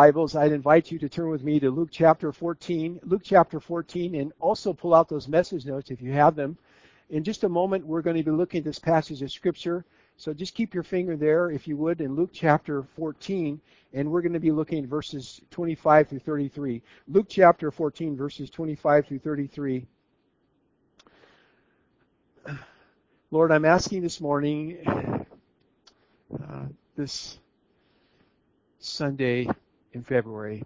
Bibles, I'd invite you to turn with me to Luke chapter 14. Luke chapter 14, and also pull out those message notes if you have them. In just a moment, we're going to be looking at this passage of Scripture. So just keep your finger there, if you would, in Luke chapter 14, and we're going to be looking at verses 25 through 33. Luke chapter 14, verses 25 through 33. Lord, I'm asking this morning, uh, this Sunday in February,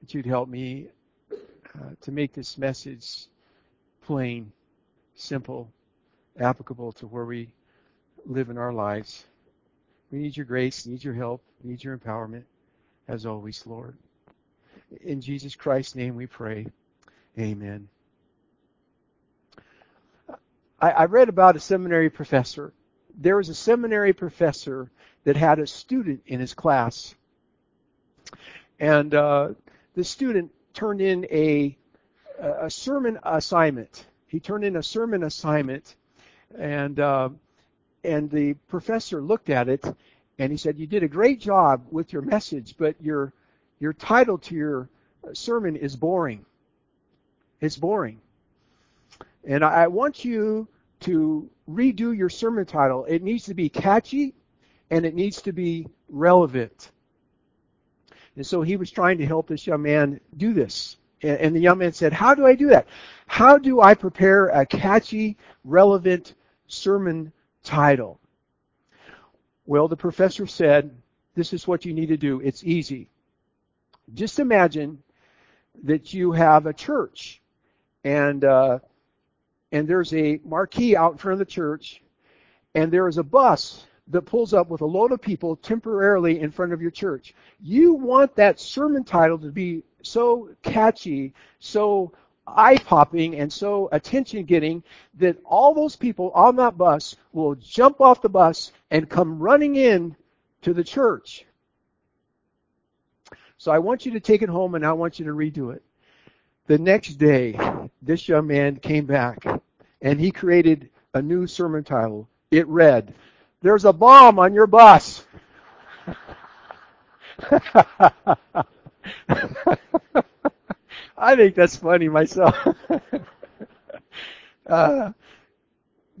that you'd help me uh, to make this message plain, simple, applicable to where we live in our lives. We need your grace, need your help, need your empowerment, as always, Lord. In Jesus Christ's name we pray. Amen. I, I read about a seminary professor. There was a seminary professor that had a student in his class and uh, the student turned in a a sermon assignment. He turned in a sermon assignment, and uh, and the professor looked at it, and he said, "You did a great job with your message, but your your title to your sermon is boring. It's boring, and I want you to redo your sermon title. It needs to be catchy, and it needs to be relevant." And so he was trying to help this young man do this. And the young man said, How do I do that? How do I prepare a catchy, relevant sermon title? Well, the professor said, This is what you need to do. It's easy. Just imagine that you have a church and uh, and there's a marquee out in front of the church and there is a bus that pulls up with a load of people temporarily in front of your church. You want that sermon title to be so catchy, so eye popping, and so attention getting that all those people on that bus will jump off the bus and come running in to the church. So I want you to take it home and I want you to redo it. The next day, this young man came back and he created a new sermon title. It read, there's a bomb on your bus. I think that's funny myself. uh,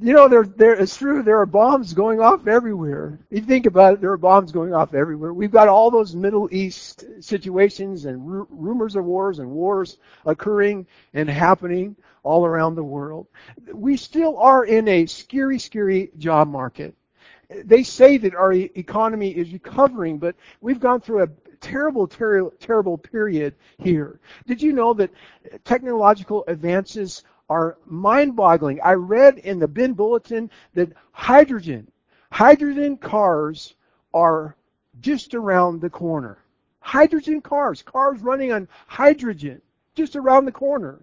you know, there, there, it's true. There are bombs going off everywhere. You think about it, there are bombs going off everywhere. We've got all those Middle East situations and r- rumors of wars and wars occurring and happening all around the world. We still are in a scary, scary job market they say that our economy is recovering, but we've gone through a terrible, ter- terrible period here. Did you know that technological advances are mind-boggling? I read in the Ben Bulletin that hydrogen, hydrogen cars are just around the corner. Hydrogen cars, cars running on hydrogen, just around the corner.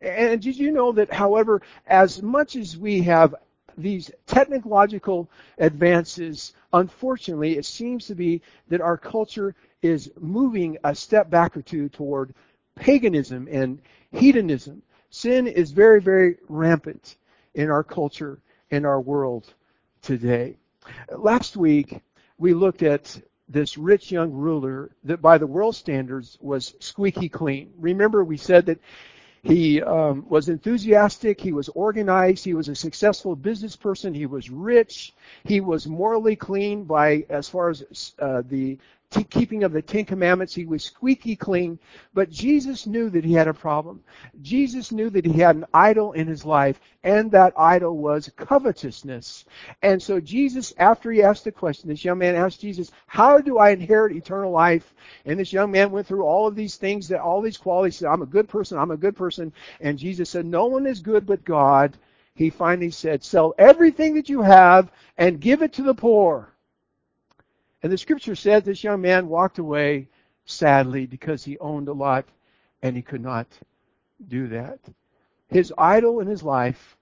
And did you know that, however, as much as we have these technological advances, unfortunately, it seems to be that our culture is moving a step back or two toward paganism and hedonism. Sin is very, very rampant in our culture, in our world today. Last week, we looked at this rich young ruler that by the world standards was squeaky clean. Remember, we said that he um, was enthusiastic. He was organized. He was a successful business person. He was rich. He was morally clean by as far as uh, the t- keeping of the Ten Commandments. He was squeaky clean. But Jesus knew that he had a problem. Jesus knew that he had an idol in his life, and that idol was covetousness. And so Jesus, after he asked the question, this young man asked Jesus, "How do I inherit eternal life?" And this young man went through all of these things, that all these qualities. Said, "I'm a good person. I'm a good person." And Jesus said, "No one is good but God." He finally said, "Sell everything that you have and give it to the poor." And the scripture says this young man walked away sadly because he owned a lot and he could not do that. His idol in his life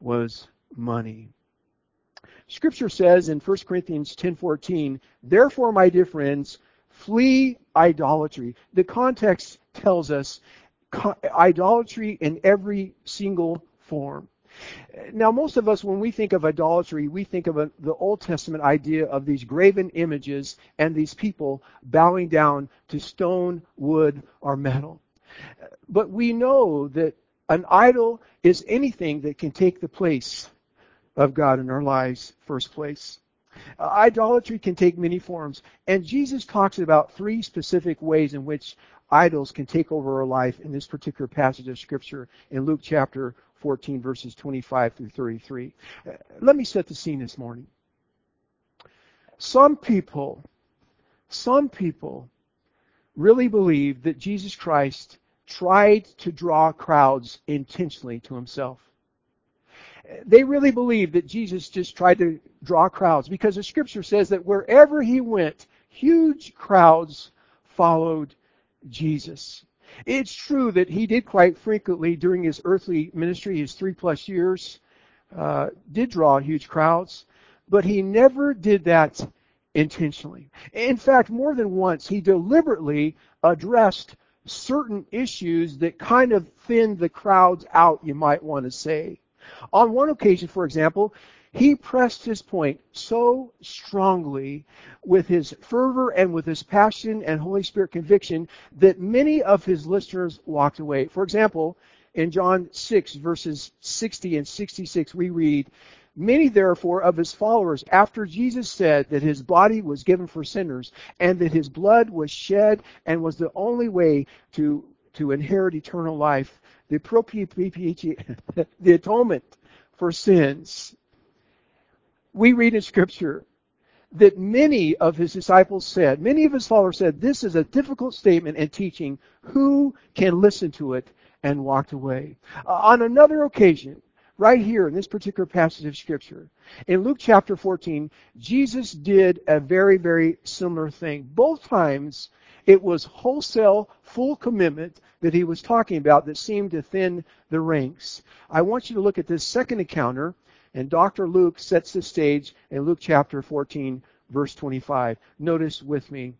was money. Scripture says in 1 Corinthians 10:14, "Therefore, my dear friends, flee idolatry." The context tells us idolatry in every single form. Now, most of us, when we think of idolatry, we think of a, the Old Testament idea of these graven images and these people bowing down to stone, wood, or metal. But we know that an idol is anything that can take the place of God in our lives, first place. Uh, idolatry can take many forms, and Jesus talks about three specific ways in which idols can take over our life in this particular passage of Scripture in Luke chapter 14, verses 25 through 33. Uh, let me set the scene this morning. Some people, some people really believe that Jesus Christ tried to draw crowds intentionally to himself. They really believe that Jesus just tried to draw crowds because the scripture says that wherever he went, huge crowds followed Jesus. It's true that he did quite frequently during his earthly ministry, his three plus years, uh, did draw huge crowds, but he never did that intentionally. In fact, more than once, he deliberately addressed certain issues that kind of thinned the crowds out, you might want to say. On one occasion, for example, he pressed his point so strongly with his fervor and with his passion and Holy Spirit conviction that many of his listeners walked away. For example, in John 6, verses 60 and 66, we read, Many, therefore, of his followers, after Jesus said that his body was given for sinners and that his blood was shed and was the only way to, to inherit eternal life, the, the atonement for sins, we read in Scripture that many of his disciples said, many of his followers said, this is a difficult statement and teaching. Who can listen to it? And walked away. Uh, on another occasion, right here in this particular passage of Scripture. In Luke chapter 14, Jesus did a very, very similar thing. Both times, it was wholesale, full commitment that he was talking about that seemed to thin the ranks. I want you to look at this second encounter, and Dr. Luke sets the stage in Luke chapter 14, verse 25. Notice with me.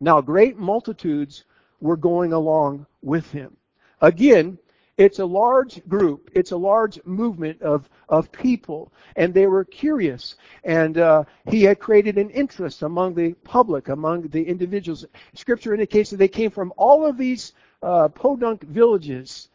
Now, great multitudes were going along with him. Again, it's a large group. It's a large movement of, of people. And they were curious. And uh, he had created an interest among the public, among the individuals. Scripture indicates that they came from all of these uh, podunk villages.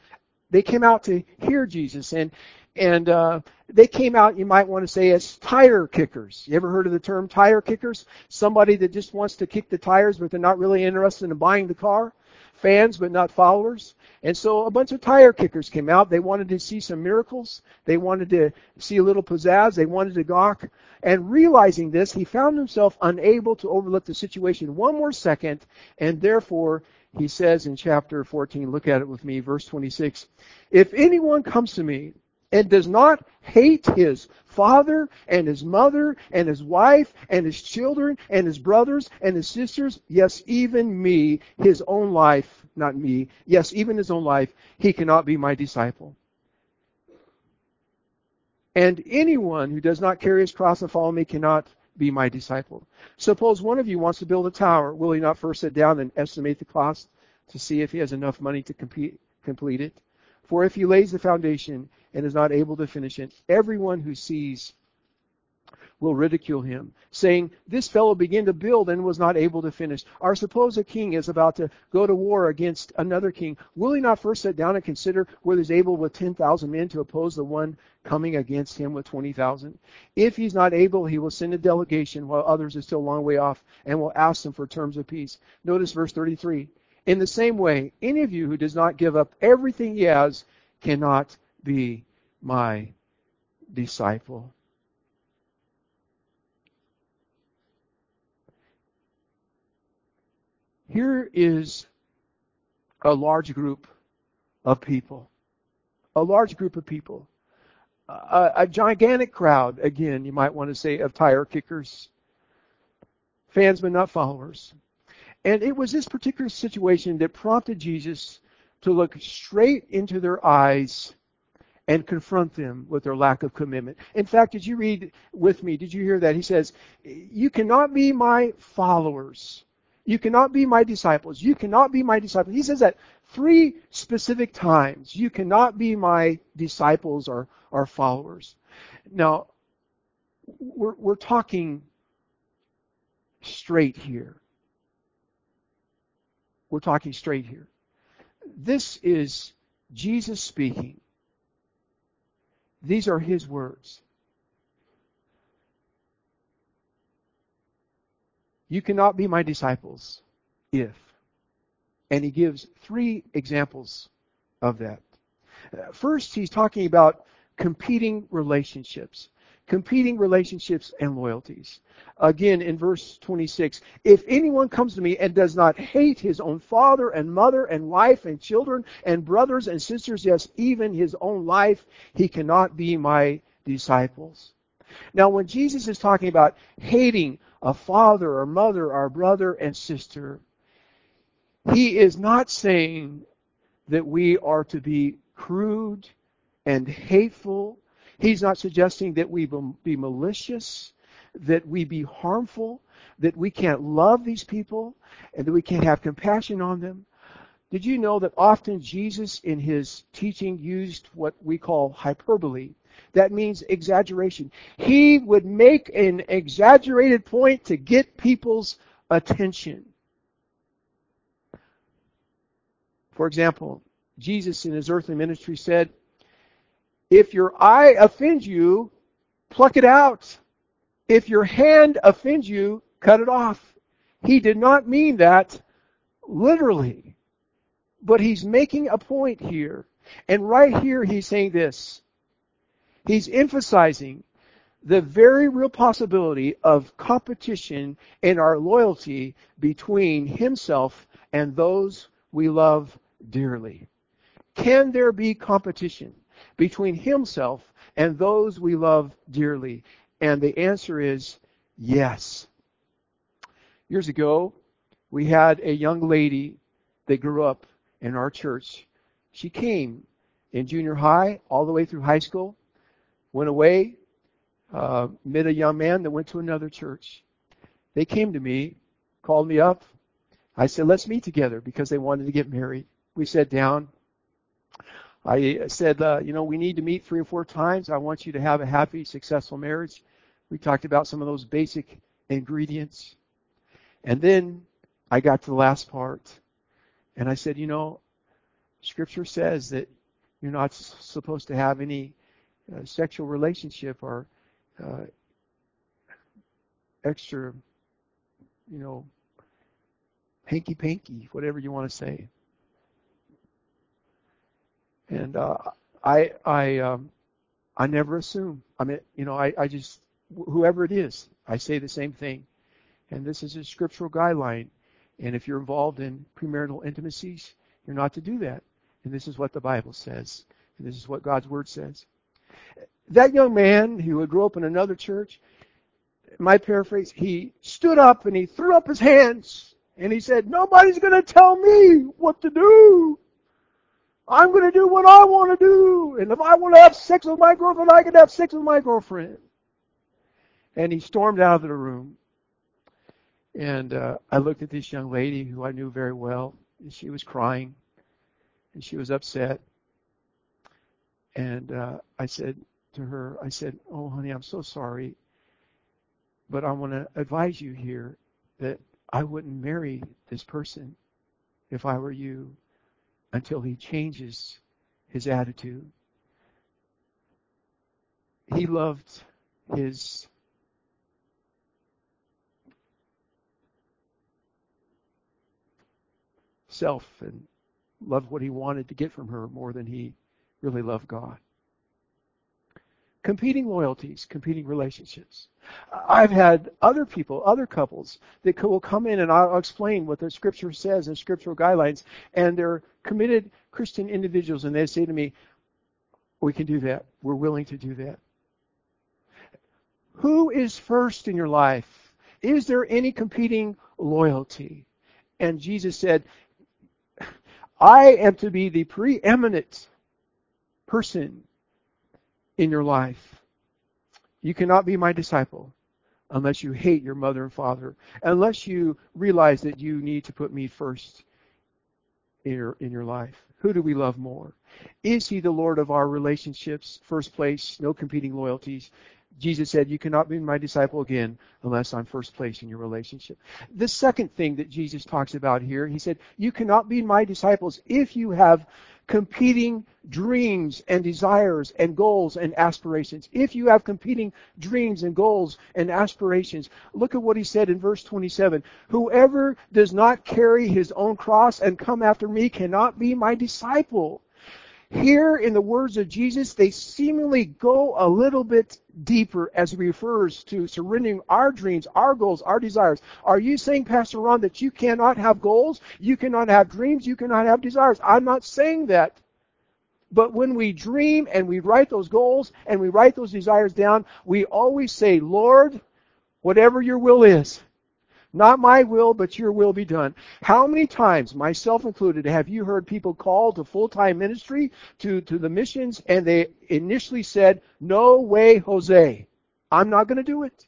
They came out to hear Jesus. And, and uh, they came out, you might want to say, as tire kickers. You ever heard of the term tire kickers? Somebody that just wants to kick the tires, but they're not really interested in buying the car fans but not followers. And so a bunch of tire kickers came out. They wanted to see some miracles. They wanted to see a little pizzazz. They wanted to gawk. And realizing this, he found himself unable to overlook the situation one more second, and therefore he says in chapter 14, look at it with me, verse 26, If anyone comes to me and does not hate his father and his mother and his wife and his children and his brothers and his sisters, yes, even me, his own life, not me, yes, even his own life, he cannot be my disciple. And anyone who does not carry his cross and follow me cannot be my disciple. Suppose one of you wants to build a tower. Will he not first sit down and estimate the cost to see if he has enough money to complete, complete it? For if he lays the foundation and is not able to finish it, everyone who sees will ridicule him, saying, This fellow began to build and was not able to finish. Or suppose a king is about to go to war against another king. Will he not first sit down and consider whether he's able with 10,000 men to oppose the one coming against him with 20,000? If he's not able, he will send a delegation while others are still a long way off and will ask them for terms of peace. Notice verse 33. In the same way, any of you who does not give up everything he has cannot be my disciple. Here is a large group of people. A large group of people. A, a, gigantic crowd, again, you might want to say, of tire kickers. Fans, but not followers. And it was this particular situation that prompted Jesus to look straight into their eyes and confront them with their lack of commitment. In fact, did you read with me? Did you hear that? He says, You cannot be my followers You cannot be my disciples. You cannot be my disciples. He says that three specific times. You cannot be my disciples or, or followers. Now, we're, we're talking straight here. We're talking straight here. This is Jesus speaking. These are his words. You cannot be my disciples if. And he gives three examples of that. First, he's talking about competing relationships competing relationships and loyalties. Again, in verse 26, if anyone comes to me and does not hate his own father and mother and wife and children and brothers and sisters, yes, even his own life, he cannot be my disciples. Now, when Jesus is talking about hating a father or mother or brother and sister, he is not saying that we are to be crude and hateful He's not suggesting that we be malicious, that we be harmful, that we can't love these people, and that we can't have compassion on them. Did you know that often Jesus in his teaching used what we call hyperbole? That means exaggeration. He would make an exaggerated point to get people's attention. For example, Jesus in his earthly ministry said, if your eye offends you, pluck it out. If your hand offends you, cut it off. He did not mean that literally. But he's making a point here. And right here he's saying this. He's emphasizing the very real possibility of competition in our loyalty between himself and those we love dearly. Can there be competition? Between himself and those we love dearly? And the answer is yes. Years ago, we had a young lady that grew up in our church. She came in junior high all the way through high school, went away, uh, met a young man that went to another church. They came to me, called me up. I said, let's meet together because they wanted to get married. We sat down. I said, uh, you know, we need to meet three or four times. I want you to have a happy, successful marriage. We talked about some of those basic ingredients. And then I got to the last part. And I said, you know, Scripture says that you're not supposed to have any uh, sexual relationship or uh, extra, you know, hanky panky, whatever you want to say. And uh, I I um, I never assume. I mean, you know, I, I just whoever it is, I say the same thing. And this is a scriptural guideline. And if you're involved in premarital intimacies, you're not to do that. And this is what the Bible says. And this is what God's Word says. That young man who had grew up in another church, my paraphrase, he stood up and he threw up his hands and he said, Nobody's going to tell me what to do. I'm going to do what I want to do. And if I want to have sex with my girlfriend, I can have sex with my girlfriend. And he stormed out of the room. And uh, I looked at this young lady who I knew very well, and she was crying, and she was upset. And uh, I said to her, I said, "Oh, honey, I'm so sorry, but I want to advise you here that I wouldn't marry this person if I were you until he changes his attitude. He loved his self and loved what he wanted to get from her more than he really loved God competing loyalties, competing relationships. I've had other people, other couples that will come in and I'll explain what the scripture says and scriptural guidelines, and they're committed Christian individuals, and they say to me, "We can do that. We're willing to do that." Who is first in your life? Is there any competing loyalty? And Jesus said, I am to be the preeminent person in your life. You cannot be my disciple unless you hate your mother and father, unless you realize that you need to put me first in your, in your life. Who do we love more? Is he the Lord of our relationships? First place, no competing loyalties. Jesus said, You cannot be my disciple again unless I'm first place in your relationship. The second thing that Jesus talks about here, he said, You cannot be my disciples if you have competing dreams and desires and goals and aspirations. If you have competing dreams and goals and aspirations, look at what he said in verse 27. Whoever does not carry his own cross and come after me cannot be my disciple. Here in the words of Jesus, they seemingly go a little bit deeper as he refers to surrendering our dreams, our goals, our desires. Are you saying, Pastor Ron, that you cannot have goals? You cannot have dreams? You cannot have desires? I'm not saying that. But when we dream and we write those goals and we write those desires down, we always say, Lord, whatever your will is, not my will, but your will be done. How many times, myself included, have you heard people call to full-time ministry, to, to the missions, and they initially said, no way, Jose. I'm not going to do it.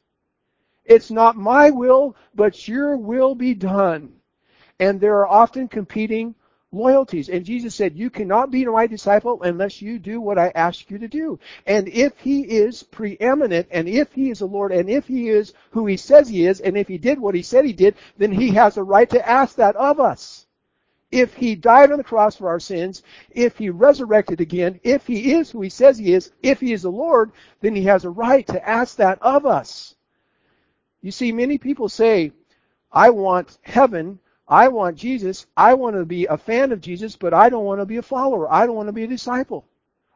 It's not my will, but your will be done. And there are often competing loyalties. And Jesus said, You cannot be my disciple unless you do what I ask you to do. And if he is preeminent, and if he is the Lord, and if he is who he says he is, and if he did what he said he did, then he has a right to ask that of us. If he died on the cross for our sins, if he resurrected again, if he is who he says he is, if he is the Lord, then he has a right to ask that of us. You see, many people say, I want heaven I want Jesus. I want to be a fan of Jesus, but I don't want to be a follower. I don't want to be a disciple.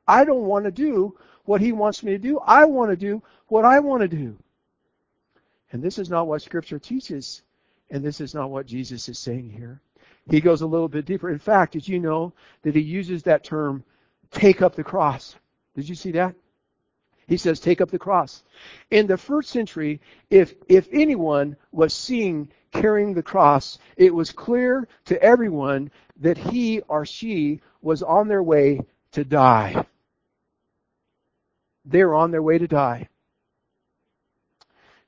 I don't want to do what he wants me to do. I want to do what I want to do. And this is not what Scripture teaches, and this is not what Jesus is saying here. He goes a little bit deeper. In fact, did you know that he uses that term, take up the cross? Did you see that? He says, take up the cross. In the first century, if, if anyone was seen carrying the cross, it was clear to everyone that he or she was on their way to die. They were on their way to die.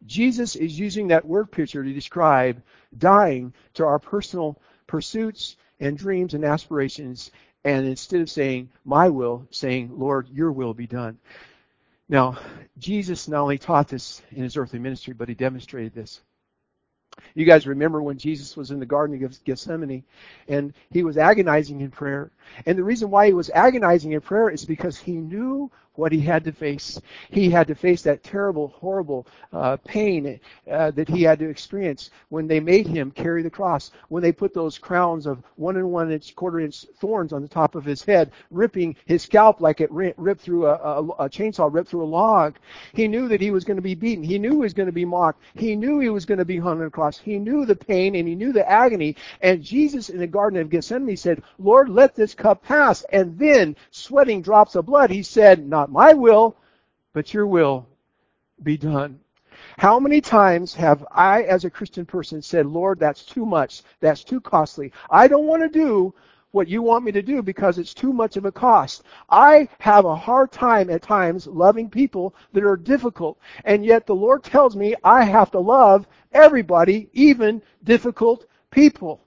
Jesus is using that word picture to describe dying to our personal pursuits and dreams and aspirations, and instead of saying, my will, saying, Lord, your will be done. Now, Jesus not only taught this in his earthly ministry, but he demonstrated this. You guys remember when Jesus was in the Garden of Gethsemane and he was agonizing in prayer. And the reason why he was agonizing in prayer is because he knew what he had to face. He had to face that terrible, horrible uh, pain uh, that he had to experience when they made him carry the cross, when they put those crowns of one and one inch, quarter inch thorns on the top of his head, ripping his scalp like it ripped through a, a, a chainsaw, ripped through a log. He knew that he was going to be beaten. He knew he was going to be mocked. He knew he was going to be hung on the cross. He knew the pain and he knew the agony. And Jesus in the Garden of Gethsemane said, Lord, let this cup pass. And then, sweating drops of blood, he said, Not not my will, but your will be done. How many times have I, as a Christian person, said, Lord, that's too much. That's too costly. I don't want to do what you want me to do because it's too much of a cost. I have a hard time at times loving people that are difficult. And yet the Lord tells me I have to love everybody, even difficult people.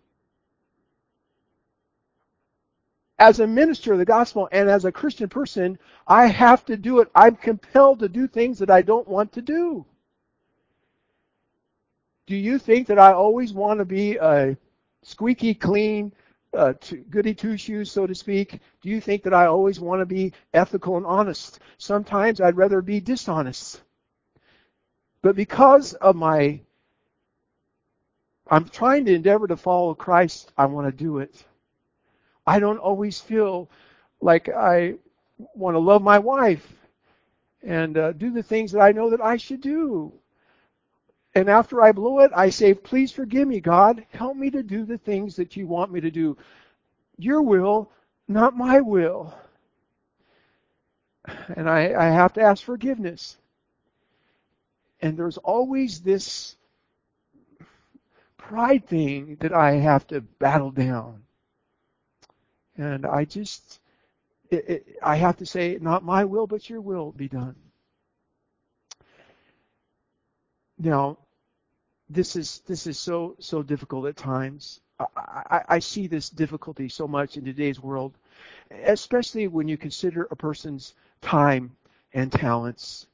As a minister of the gospel and as a Christian person, I have to do it. I'm compelled to do things that I don't want to do. Do you think that I always want to be a squeaky clean, uh, goody two shoes, so to speak? Do you think that I always want to be ethical and honest? Sometimes I'd rather be dishonest. But because of my, I'm trying to endeavor to follow Christ, I want to do it. I don't always feel like I want to love my wife and uh, do the things that I know that I should do. And after I blow it, I say, please forgive me, God. Help me to do the things that you want me to do. Your will, not my will. And I, I have to ask forgiveness. And there's always this pride thing that I have to battle down. And I just, it, it, I have to say, not my will, but your will be done. Now, this is this is so so difficult at times. I, I, I see this difficulty so much in today's world, especially when you consider a person's time and talents.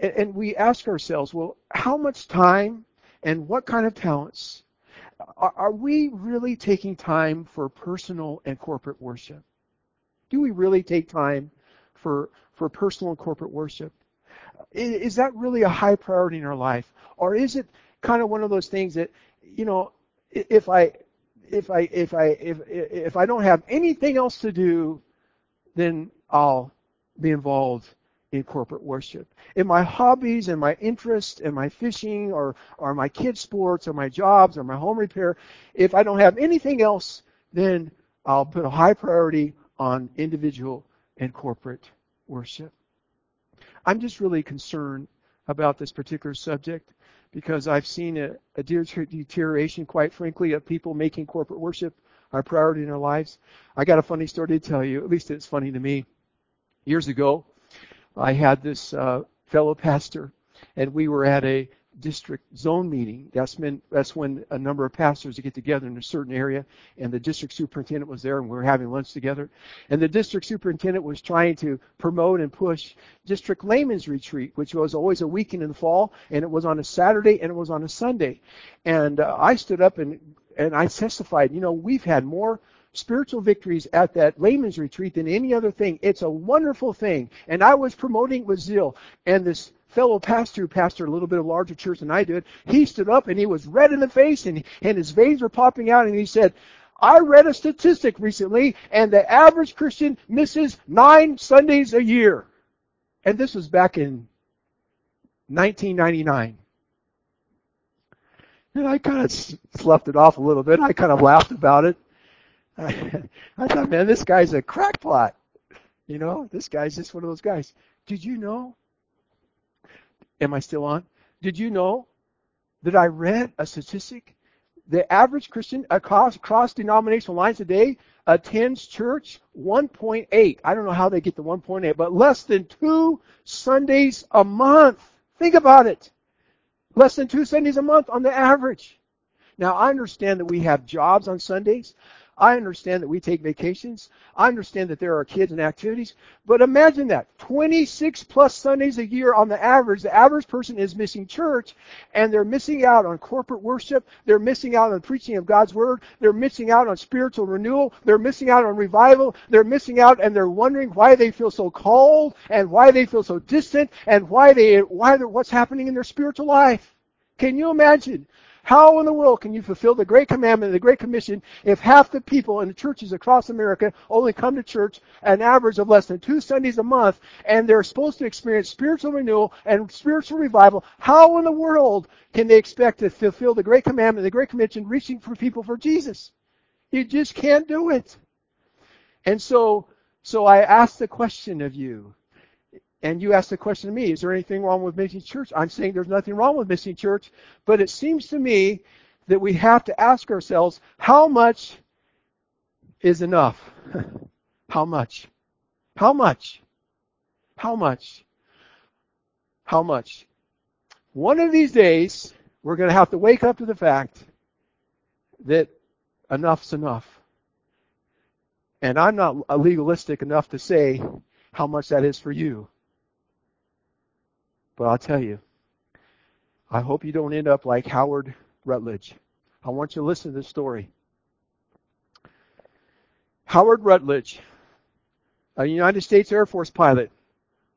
And we ask ourselves, well, how much time and what kind of talents are, are we really taking time for personal and corporate worship? Do we really take time for for personal and corporate worship? Is that really a high priority in our life, or is it kind of one of those things that you know, if I if I if I if if I don't have anything else to do, then I'll be involved in corporate worship. In my hobbies and my interests and my fishing or, or my kids' sports or my jobs or my home repair, if I don't have anything else, then I'll put a high priority on individual and corporate worship. I'm just really concerned about this particular subject because I've seen a, a deterioration, quite frankly, of people making corporate worship our priority in their lives. I got a funny story to tell you. At least it's funny to me. Years ago, I had this uh, fellow pastor, and we were at a district zone meeting. That's when that's when a number of pastors get together in a certain area, and the district superintendent was there, and we were having lunch together. And the district superintendent was trying to promote and push district layman's retreat, which was always a weekend in the fall, and it was on a Saturday and it was on a Sunday. And uh, I stood up and and I testified. You know, we've had more spiritual victories at that layman's retreat than any other thing. It's a wonderful thing. And I was promoting with zeal. And this fellow pastor who pastored a little bit of larger church than I did, he stood up and he was red in the face and, and his veins were popping out and he said, I read a statistic recently and the average Christian misses nine Sundays a year. And this was back in 1999. And I kind of sloughed it off a little bit. I kind of laughed about it. I, I thought, man, this guy's a crackpot. You know, this guy's just one of those guys. Did you know? Am I still on? Did you know that I read a statistic? The average Christian across, across denominational lines today attends church 1.8. I don't know how they get the 1.8, but less than two Sundays a month. Think about it. Less than two Sundays a month on the average. Now, I understand that we have jobs on Sundays. I understand that we take vacations. I understand that there are kids and activities. But imagine that 26 plus Sundays a year on the average, the average person is missing church and they're missing out on corporate worship. They're missing out on preaching of God's word. They're missing out on spiritual renewal. They're missing out on revival. They're missing out and they're wondering why they feel so cold and why they feel so distant and why they, why what's happening in their spiritual life. Can you imagine? How in the world can you fulfill the Great Commandment, the Great Commission, if half the people in the churches across America only come to church an average of less than two Sundays a month, and they're supposed to experience spiritual renewal and spiritual revival? How in the world can they expect to fulfill the Great Commandment, the Great Commission, reaching for people for Jesus? You just can't do it. And so, so I ask the question of you, and you asked the question to me, is there anything wrong with missing church? I'm saying there's nothing wrong with missing church, but it seems to me that we have to ask ourselves, how much is enough? how much? How much? How much? How much? One of these days, we're going to have to wake up to the fact that enough's enough. And I'm not legalistic enough to say how much that is for you. But I'll tell you, I hope you don't end up like Howard Rutledge. I want you to listen to this story. Howard Rutledge, a United States Air Force pilot,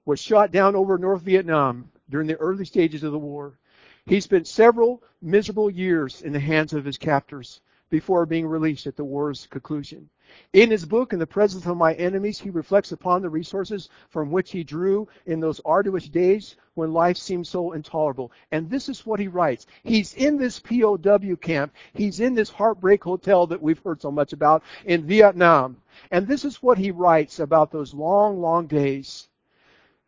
was shot down over North Vietnam during the early stages of the war. He spent several miserable years in the hands of his captors before being released at the war's conclusion. In his book, In the Presence of My Enemies, he reflects upon the resources from which he drew in those arduous days when life seemed so intolerable. And this is what he writes. He's in this POW camp. He's in this heartbreak hotel that we've heard so much about in Vietnam. And this is what he writes about those long, long days.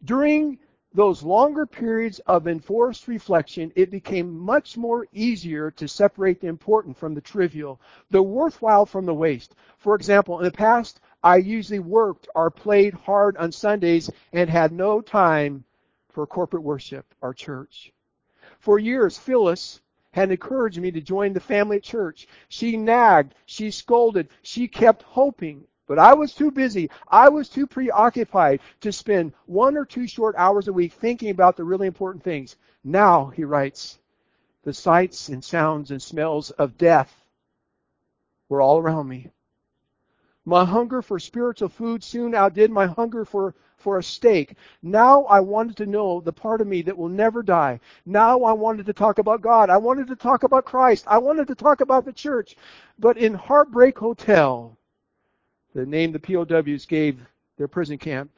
During those longer periods of enforced reflection, it became much more easier to separate the important from the trivial, the worthwhile from the waste. For example, in the past, I usually worked or played hard on Sundays and had no time for corporate worship or church. For years, Phyllis had encouraged me to join the family church. She nagged, she scolded, she kept hoping. But I was too busy. I was too preoccupied to spend one or two short hours a week thinking about the really important things. Now, he writes, the sights and sounds and smells of death were all around me. My hunger for spiritual food soon outdid my hunger for, for a steak. Now I wanted to know the part of me that will never die. Now I wanted to talk about God. I wanted to talk about Christ. I wanted to talk about the church. But in Heartbreak Hotel, the name the POWs gave their prison camp,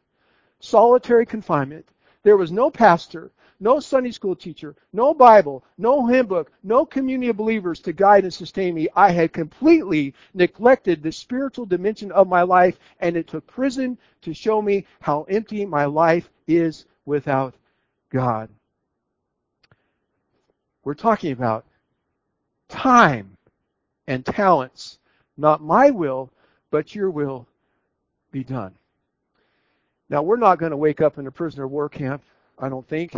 solitary confinement, there was no pastor, no Sunday school teacher, no Bible, no hymn book, no community of believers to guide and sustain me. I had completely neglected the spiritual dimension of my life, and it took prison to show me how empty my life is without God. We're talking about time and talents. Not my will, but your will be done. Now, we're not going to wake up in a prisoner of war camp, I don't think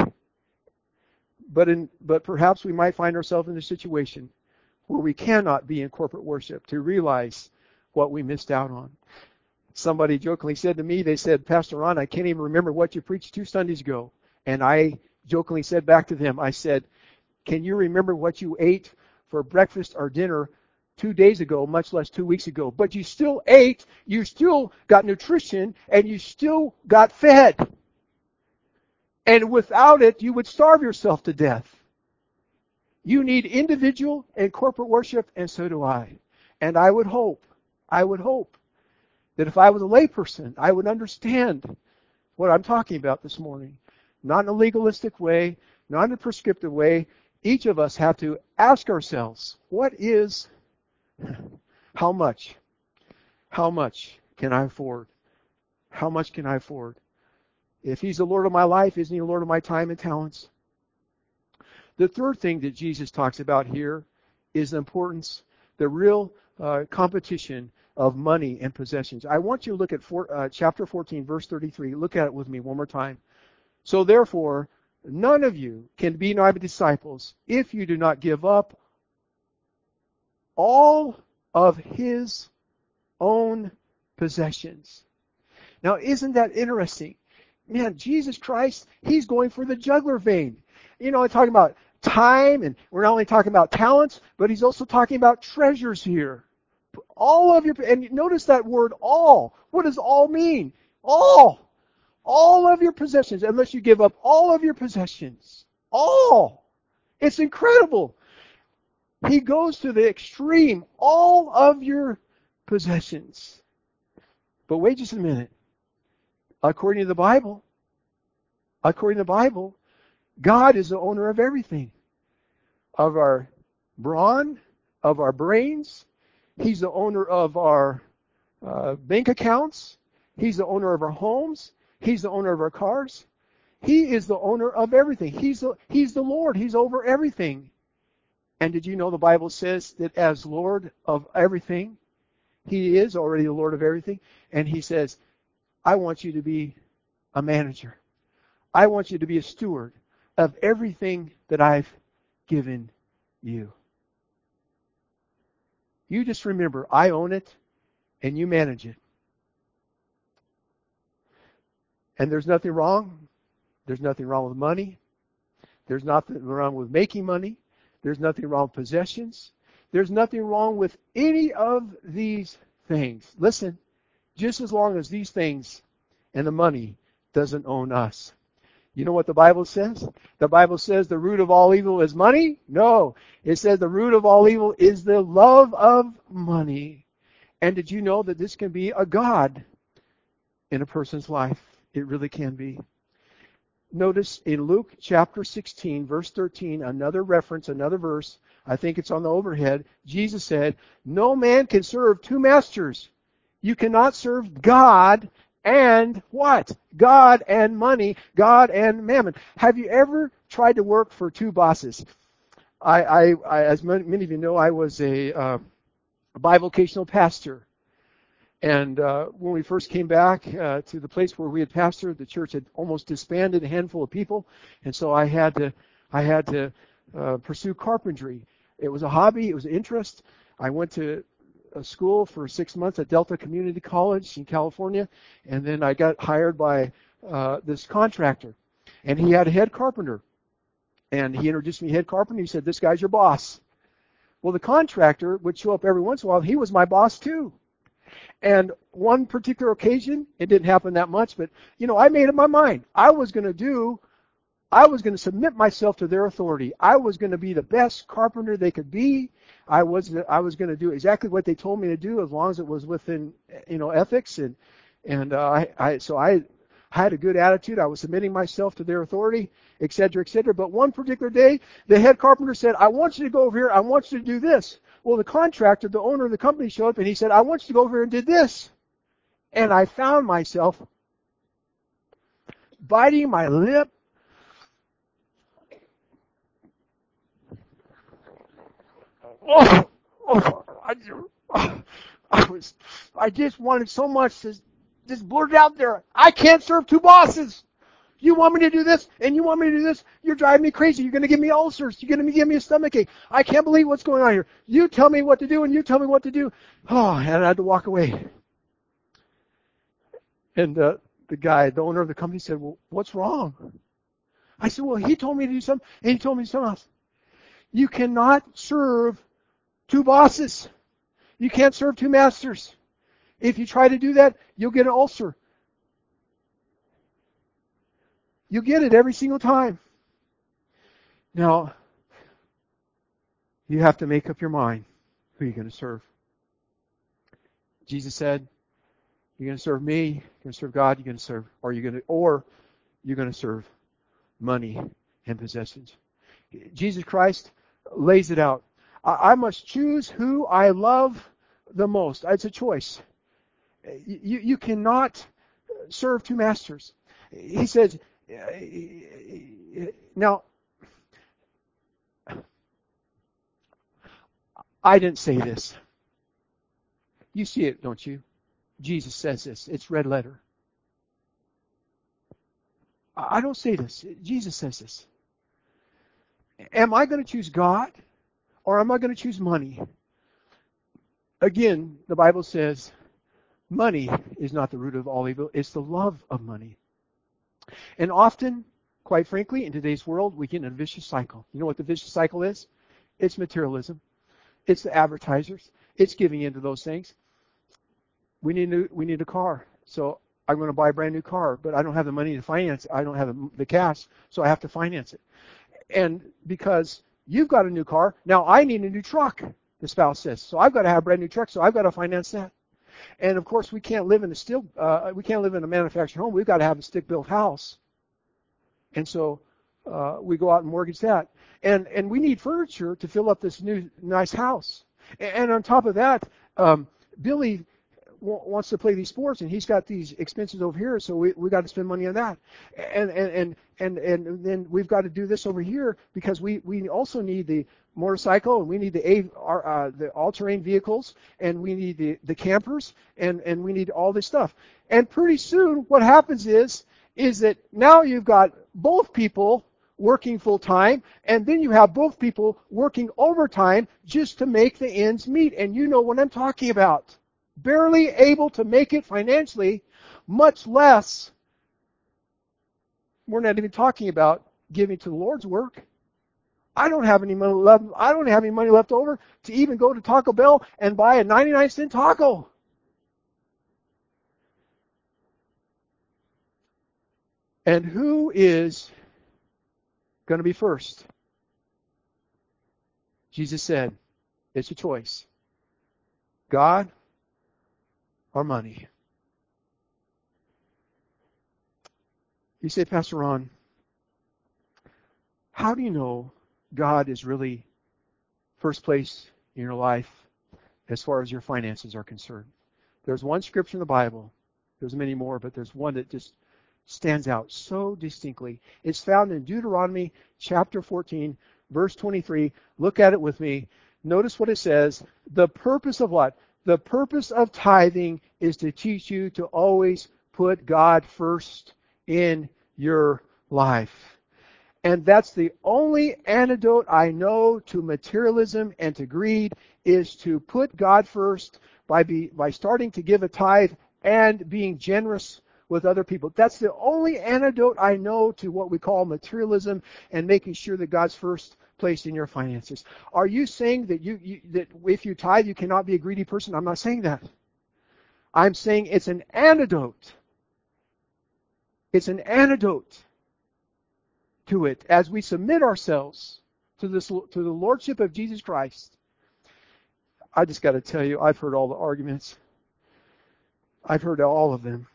but in but perhaps we might find ourselves in a situation where we cannot be in corporate worship to realize what we missed out on. Somebody jokingly said to me, they said, Pastor Ron, I can't even remember what you preached two Sundays ago. And I jokingly said back to them, I said, Can you remember what you ate for breakfast or dinner two days ago, much less two weeks ago? But you still ate, you still got nutrition, and you still got fed. And without it, you would starve yourself to death. You need individual and corporate worship, and so do I. And I would hope, I would hope that if I was a layperson, I would understand what I'm talking about this morning. Not in a legalistic way, not in a prescriptive way. Each of us have to ask ourselves, what is, how much? How much can I afford? How much can I afford? If he's the Lord of my life, isn't he the Lord of my time and talents? The third thing that Jesus talks about here is the importance, the real uh, competition of money and possessions. I want you to look at four, uh, chapter 14, verse 33. Look at it with me one more time. So therefore, none of you can be my disciples if you do not give up all of his own possessions. Now, isn't that interesting? man, Jesus Christ, he's going for the jugular vein. You know, I'm talking about time, and we're not only talking about talents, but he's also talking about treasures here. All of your, and notice that word all. What does all mean? All. All of your possessions, unless you give up all of your possessions. All. It's incredible. He goes to the extreme. All of your possessions. But wait just a minute according to the Bible, according to the Bible, God is the owner of everything. Of our brawn, of our brains. He's the owner of our uh, bank accounts. He's the owner of our homes. He's the owner of our cars. He is the owner of everything. He's the, he's the Lord. He's over everything. And did you know the Bible says that as Lord of everything, He is already the Lord of everything? And He says, I want you to be a manager. I want you to be a steward of everything that I've given you. You just remember, I own it and you manage it. And there's nothing wrong. There's nothing wrong with money. There's nothing wrong with making money. There's nothing wrong with possessions. There's nothing wrong with any of these things. Listen, just as long as these things and the money doesn't own us. You know what the Bible says? The Bible says the root of all evil is money? No. It says the root of all evil is the love of money. And did you know that this can be a God in a person's life? It really can be. Notice in Luke chapter 16, verse 13, another reference, another verse. I think it's on the overhead. Jesus said, No man can serve two masters. You cannot serve God and what? God and money, God and mammon. Have you ever tried to work for two bosses? I, I, I as many of you know, I was a, uh, a bivocational pastor. And uh, when we first came back uh, to the place where we had pastored, the church had almost disbanded a handful of people, and so I had to, I had to uh, pursue carpentry. It was a hobby. It was an interest. I went to a school for six months at Delta Community College in California, and then I got hired by uh, this contractor, and he had a head carpenter, and he introduced me to head carpenter. He said, "This guy's your boss." Well, the contractor would show up every once in a while. He was my boss too. And one particular occasion, it didn't happen that much, but you know, I made up my mind. I was going to do I was going to submit myself to their authority. I was going to be the best carpenter they could be. I was I was going to do exactly what they told me to do as long as it was within you know ethics and and uh, I, I so I I had a good attitude. I was submitting myself to their authority, et cetera, et cetera. But one particular day, the head carpenter said, "I want you to go over here. I want you to do this." Well, the contractor, the owner of the company, showed up and he said, "I want you to go over here and do this." And I found myself biting my lip oh, oh, I, I was, I just wanted so much to just blurt out there. I can't serve two bosses. You want me to do this, and you want me to do this. You're driving me crazy. You're going to give me ulcers. You're going to give me a stomach ache. I can't believe what's going on here. You tell me what to do, and you tell me what to do. Oh, and I had to walk away. And uh, the guy, the owner of the company, said, "Well, what's wrong?" I said, "Well, he told me to do something, and he told me something else. You cannot serve two bosses. You can't serve two masters. If you try to do that, you'll get an ulcer. You'll get it every single time. Now, you have to make up your mind who you're going to serve. Jesus said, you're going to serve me, you're going to serve God, you're going to serve, or you're going to, or you're going to serve money and possessions. Jesus Christ lays it out. I must choose who I love the most. It's a choice. You, you cannot serve two masters. He says, now, I didn't say this. You see it, don't you? Jesus says this. It's red letter. I don't say this. Jesus says this. Am I going to choose God or am I going to choose money? Again, the Bible says money is not the root of all evil, it's the love of money. And often, quite frankly, in today's world, we get in a vicious cycle. You know what the vicious cycle is? It's materialism. It's the advertisers. It's giving into those things. We need a, we need a car. So I'm going to buy a brand new car, but I don't have the money to finance it. I don't have the cash, so I have to finance it. And because You've got a new car. Now I need a new truck, the spouse says. So I've got to have a brand new truck, so I've got to finance that. And of course, we can't live in a steel, uh, we can't live in a manufactured home. We've got to have a stick-built house. And so uh, we go out and mortgage that. And and we need furniture to fill up this new nice house. And, and on top of that, um, Billy wants to play these sports and he's got these expenses over here, so we we got to spend money on that. And and and and and then we've got to do this over here because we we also need the motorcycle and we need the a our, uh, the all-terrain vehicles and we need the the campers and and we need all this stuff. And pretty soon, what happens is is that now you've got both people working full time, and then you have both people working overtime just to make the ends meet. And you know what I'm talking about barely able to make it financially, much less, we're not even talking about giving to the Lord's work. I don't have any money left. I don't have any money left over to even go to Taco Bell and buy a 99 cent taco. And who is going to be first? Jesus said, it's a choice. God our money. You say, Pastor Ron, how do you know God is really first place in your life as far as your finances are concerned? There's one scripture in the Bible. There's many more, but there's one that just stands out so distinctly. It's found in Deuteronomy chapter 14, verse 23. Look at it with me. Notice what it says. The purpose of what? The purpose of tithing is to teach you to always put God first in your life. And that's the only antidote I know to materialism and to greed is to put God first by be, by starting to give a tithe and being generous with other people. That's the only antidote I know to what we call materialism and making sure that God's first place in your finances. Are you saying that you, you that if you tithe you cannot be a greedy person? I'm not saying that. I'm saying it's an antidote. It's an antidote to it as we submit ourselves to this to the lordship of Jesus Christ. I just got to tell you, I've heard all the arguments. I've heard all of them.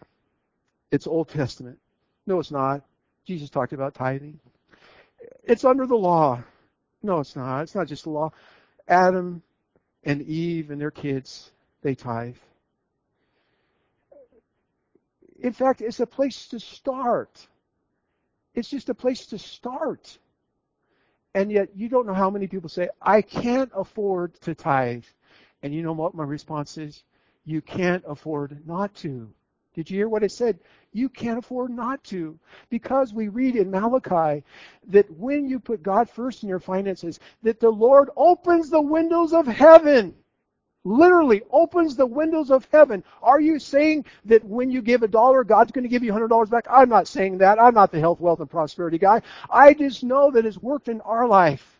It's Old Testament. No, it's not. Jesus talked about tithing. It's under the law. No, it's not. It's not just the law. Adam and Eve and their kids, they tithe. In fact, it's a place to start. It's just a place to start. And yet, you don't know how many people say, I can't afford to tithe. And you know what my response is? You can't afford not to. Did you hear what I said? You can't afford not to. Because we read in Malachi that when you put God first in your finances, that the Lord opens the windows of heaven literally opens the windows of heaven. Are you saying that when you give a dollar, God's going to give you $100 back? I'm not saying that. I'm not the health, wealth, and prosperity guy. I just know that it's worked in our life.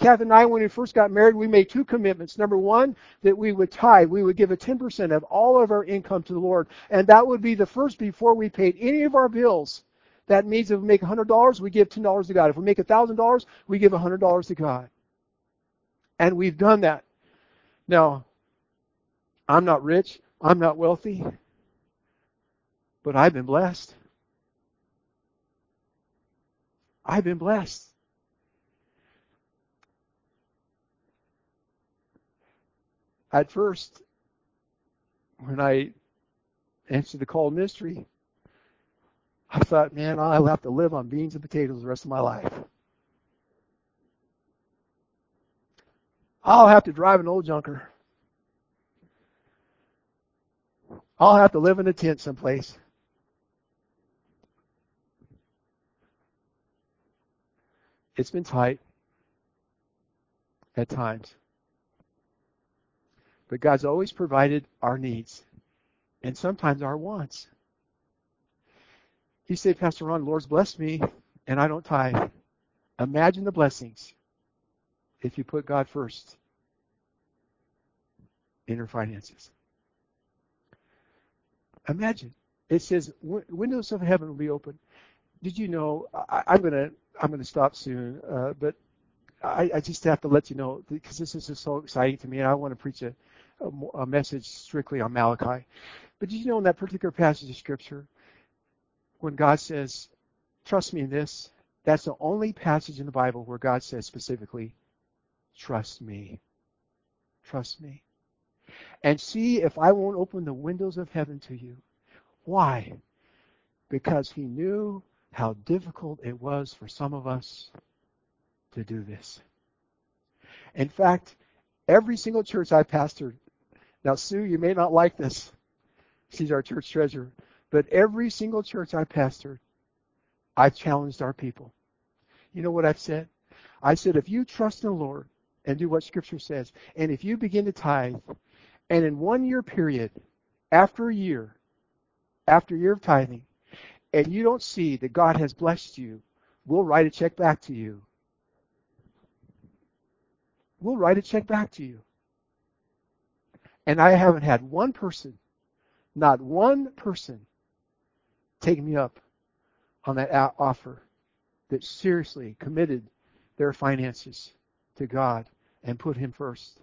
Kath and I, when we first got married, we made two commitments. Number one, that we would tithe. We would give a 10% of all of our income to the Lord. And that would be the first before we paid any of our bills. That means if we make $100, we give $10 to God. If we make $1,000, we give $100 to God. And we've done that. Now, I'm not rich, I'm not wealthy, but I've been blessed. I've been blessed. At first, when I answered the call ministry, I thought, man, I'll have to live on beans and potatoes the rest of my life. I'll have to drive an old junker. I'll have to live in a tent someplace. It's been tight at times. But God's always provided our needs and sometimes our wants. He said, Pastor Ron, Lord's blessed me and I don't tithe. Imagine the blessings if you put God first in your finances. Imagine. It says windows of heaven will be open. Did you know? I, am gonna I'm gonna stop soon, uh, but I, I, just have to let you know because this is just so exciting to me, and I want to preach a, a, message strictly on Malachi. But did you know in that particular passage of scripture, when God says, "Trust me in this," that's the only passage in the Bible where God says specifically, "Trust me." Trust me and see if I won't open the windows of heaven to you. Why? Because he knew how difficult it was for some of us to do this. In fact, every single church I pastored, now Sue, you may not like this. She's our church treasurer. But every single church I pastored, I've challenged our people. You know what I've said? I said, if you trust in the Lord and do what Scripture says, and if you begin to tithe, and in one year period, after a year, after a year of tithing, and you don't see that God has blessed you, we'll write a check back to you. We'll write a check back to you. And I haven't had one person, not one person, take me up on that offer that seriously committed their finances to God and put Him first.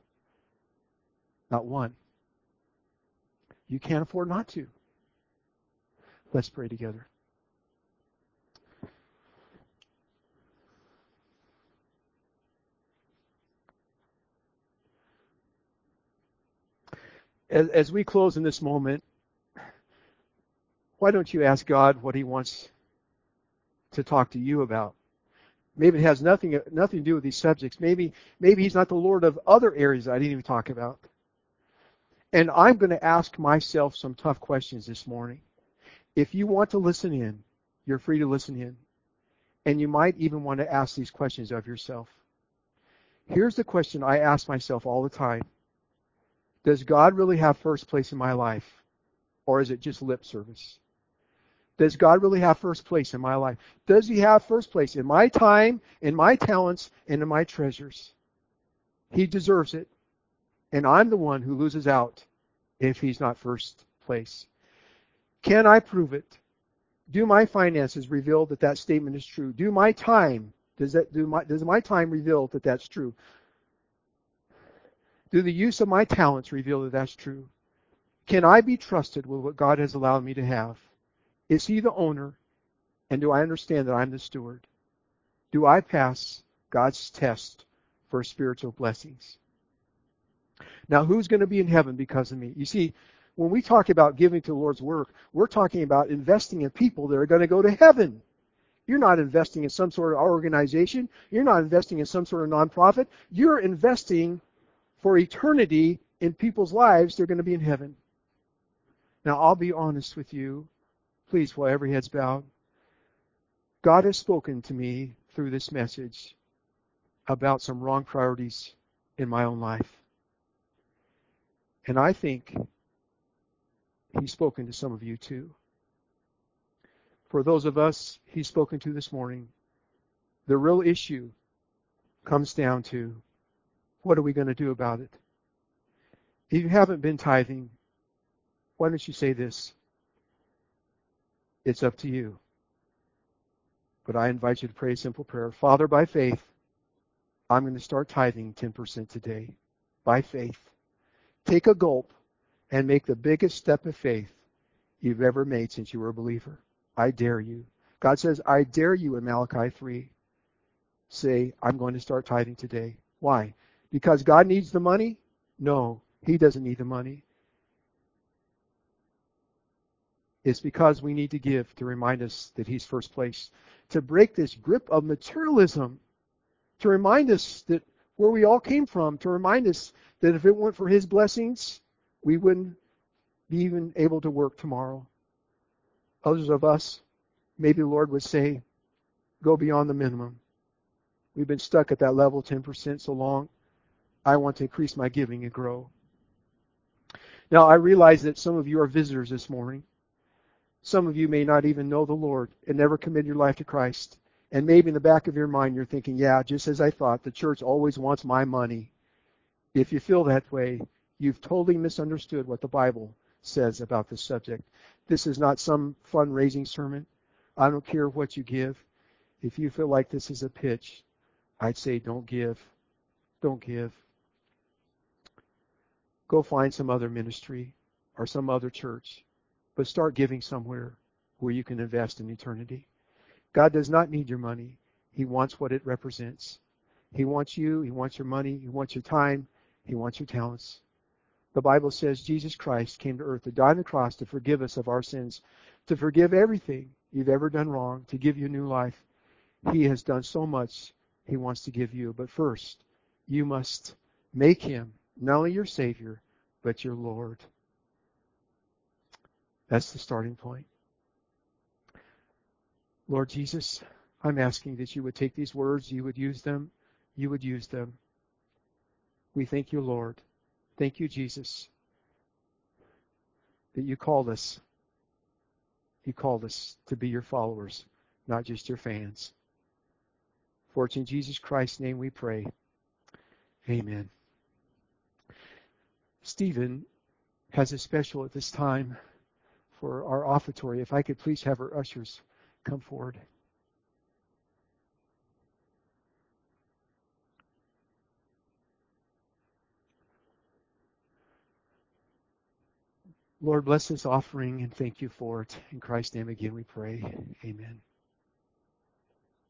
Not one. You can't afford not to. Let's pray together. As, as we close in this moment, why don't you ask God what He wants to talk to you about? Maybe it has nothing nothing to do with these subjects. Maybe maybe He's not the Lord of other areas I didn't even talk about. And I'm going to ask myself some tough questions this morning. If you want to listen in, you're free to listen in. And you might even want to ask these questions of yourself. Here's the question I ask myself all the time Does God really have first place in my life? Or is it just lip service? Does God really have first place in my life? Does He have first place in my time, in my talents, and in my treasures? He deserves it. And I'm the one who loses out if He's not first place. Can I prove it? Do my finances reveal that that statement is true? Do my time does that do my does my time reveal that that's true? Do the use of my talents reveal that that's true? Can I be trusted with what God has allowed me to have? Is He the owner? And do I understand that I'm the steward? Do I pass God's test for spiritual blessings? Now, who's going to be in heaven because of me? You see, when we talk about giving to the Lord's work, we're talking about investing in people that are going to go to heaven. You're not investing in some sort of organization. You're not investing in some sort of nonprofit. You're investing for eternity in people's lives. They're going to be in heaven. Now, I'll be honest with you. Please, while every head's bowed. God has spoken to me through this message about some wrong priorities in my own life. And I think He's spoken to some of you too. For those of us He's spoken to this morning, the real issue comes down to what are we going to do about it? If you haven't been tithing, why don't you say this? It's up to you. But I invite you to pray a simple prayer. Father, by faith, I'm going to start tithing 10% today. By faith. Take a gulp and make the biggest step of faith you've ever made since you were a believer. I dare you. God says, I dare you in Malachi 3. Say, I'm going to start tithing today. Why? Because God needs the money? No, He doesn't need the money. It's because we need to give to remind us that He's first place. To break this grip of materialism. To remind us that where we all came from. To remind us that if it weren't for His blessings, we wouldn't be even able to work tomorrow. Others of us, maybe the Lord would say, go beyond the minimum. We've been stuck at that level 10% so long. I want to increase my giving and grow. Now, I realize that some of you are visitors this morning. Some of you may not even know the Lord and never commit your life to Christ. And maybe in the back of your mind, you're thinking, yeah, just as I thought, the church always wants my money. If you feel that way, you've totally misunderstood what the Bible says about this subject. This is not some fundraising sermon. I don't care what you give. If you feel like this is a pitch, I'd say don't give. Don't give. Go find some other ministry or some other church, but start giving somewhere where you can invest in eternity. God does not need your money. He wants what it represents. He wants you. He wants your money. He wants your time. He wants your talents. The Bible says Jesus Christ came to earth to die on the cross to forgive us of our sins, to forgive everything you've ever done wrong, to give you new life. He has done so much he wants to give you. But first, you must make him not only your Savior, but your Lord. That's the starting point. Lord Jesus, I'm asking that you would take these words, you would use them, you would use them. We thank you, Lord. Thank you, Jesus, that you called us. You called us to be your followers, not just your fans. For it's in Jesus Christ's name we pray. Amen. Stephen has a special at this time for our offertory. If I could please have our ushers come forward. Lord, bless this offering and thank you for it. In Christ's name again we pray. Amen.